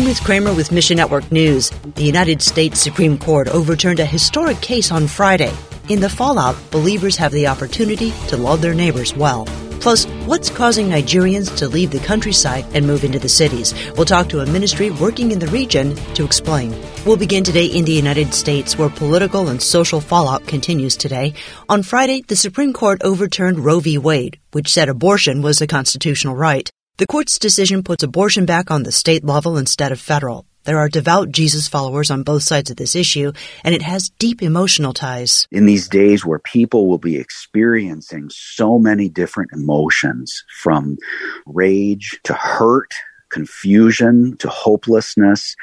I'm Ruth Kramer with Mission Network News. The United States Supreme Court overturned a historic case on Friday. In the fallout, believers have the opportunity to love their neighbors well. Plus, what's causing Nigerians to leave the countryside and move into the cities? We'll talk to a ministry working in the region to explain. We'll begin today in the United States, where political and social fallout continues today. On Friday, the Supreme Court overturned Roe v. Wade, which said abortion was a constitutional right. The court's decision puts abortion back on the state level instead of federal. There are devout Jesus followers on both sides of this issue, and it has deep emotional ties. In these days where people will be experiencing so many different emotions from rage to hurt, confusion to hopelessness,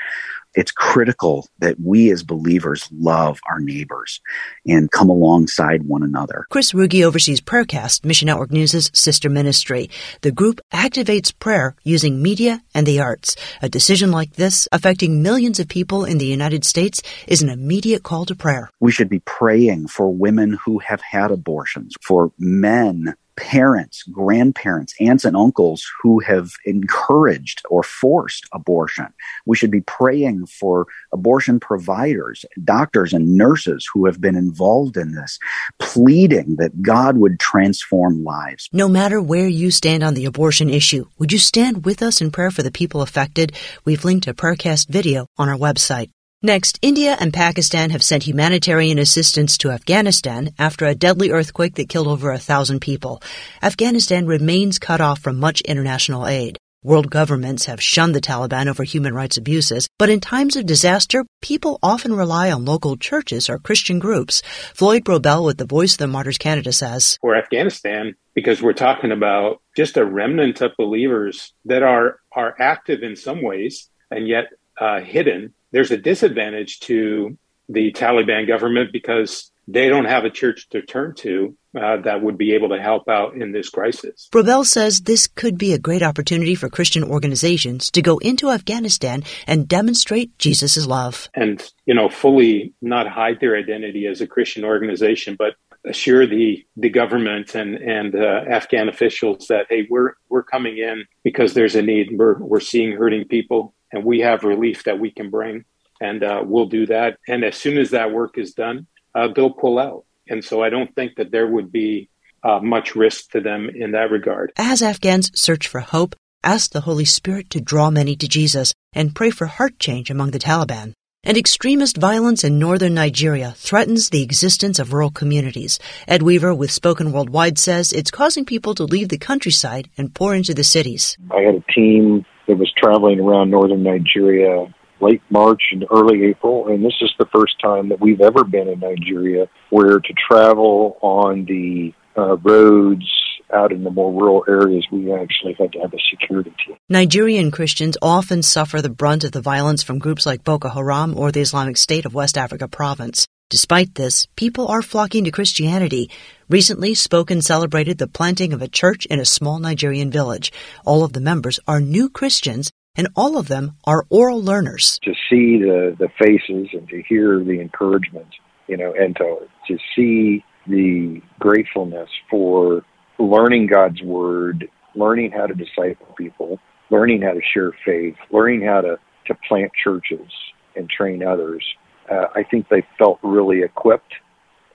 it's critical that we as believers love our neighbors and come alongside one another. Chris Ruge oversees Prayercast, Mission Network News' sister ministry. The group activates prayer using media and the arts. A decision like this, affecting millions of people in the United States, is an immediate call to prayer. We should be praying for women who have had abortions, for men parents, grandparents, aunts and uncles who have encouraged or forced abortion. We should be praying for abortion providers, doctors and nurses who have been involved in this, pleading that God would transform lives. No matter where you stand on the abortion issue, would you stand with us in prayer for the people affected? We've linked a Prayercast video on our website. Next, India and Pakistan have sent humanitarian assistance to Afghanistan after a deadly earthquake that killed over a thousand people. Afghanistan remains cut off from much international aid. World governments have shunned the Taliban over human rights abuses, but in times of disaster, people often rely on local churches or Christian groups. Floyd Brobbel with the Voice of the Martyrs Canada says For Afghanistan, because we're talking about just a remnant of believers that are, are active in some ways and yet uh, hidden there's a disadvantage to the Taliban government because they don't have a church to turn to uh, that would be able to help out in this crisis. Brobbel says this could be a great opportunity for Christian organizations to go into Afghanistan and demonstrate Jesus' love. And, you know, fully not hide their identity as a Christian organization, but assure the, the government and, and uh, Afghan officials that, hey, we're, we're coming in because there's a need. We're, we're seeing hurting people and we have relief that we can bring, and uh, we'll do that. And as soon as that work is done, uh, they'll pull out. And so I don't think that there would be uh, much risk to them in that regard. As Afghans search for hope, ask the Holy Spirit to draw many to Jesus and pray for heart change among the Taliban. And extremist violence in northern Nigeria threatens the existence of rural communities. Ed Weaver with Spoken Worldwide says it's causing people to leave the countryside and pour into the cities. I had a team that was traveling around northern Nigeria late March and early April, and this is the first time that we've ever been in Nigeria where to travel on the uh, roads out in the more rural areas, we actually had to have a security team. Nigerian Christians often suffer the brunt of the violence from groups like Boko Haram or the Islamic State of West Africa Province. Despite this, people are flocking to Christianity. Recently, Spoken celebrated the planting of a church in a small Nigerian village. All of the members are new Christians, and all of them are oral learners. To see the, the faces and to hear the encouragement, you know, and to, to see the gratefulness for learning God's word, learning how to disciple people, learning how to share faith, learning how to, to plant churches and train others uh, I think they felt really equipped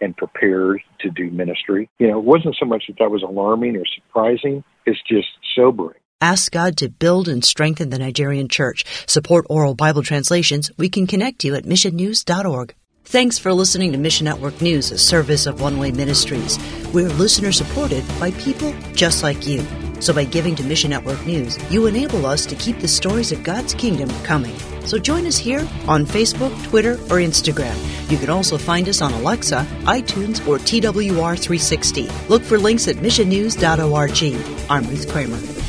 and prepared to do ministry. You know, it wasn't so much that that was alarming or surprising, it's just sobering. Ask God to build and strengthen the Nigerian church. Support oral Bible translations. We can connect you at missionnews.org. Thanks for listening to Mission Network News, a service of One Way Ministries. We're listener supported by people just like you. So by giving to Mission Network News, you enable us to keep the stories of God's kingdom coming. So join us here on Facebook, Twitter, or Instagram. You can also find us on Alexa, iTunes, or TWR360. Look for links at missionnews.org. I'm Ruth Kramer.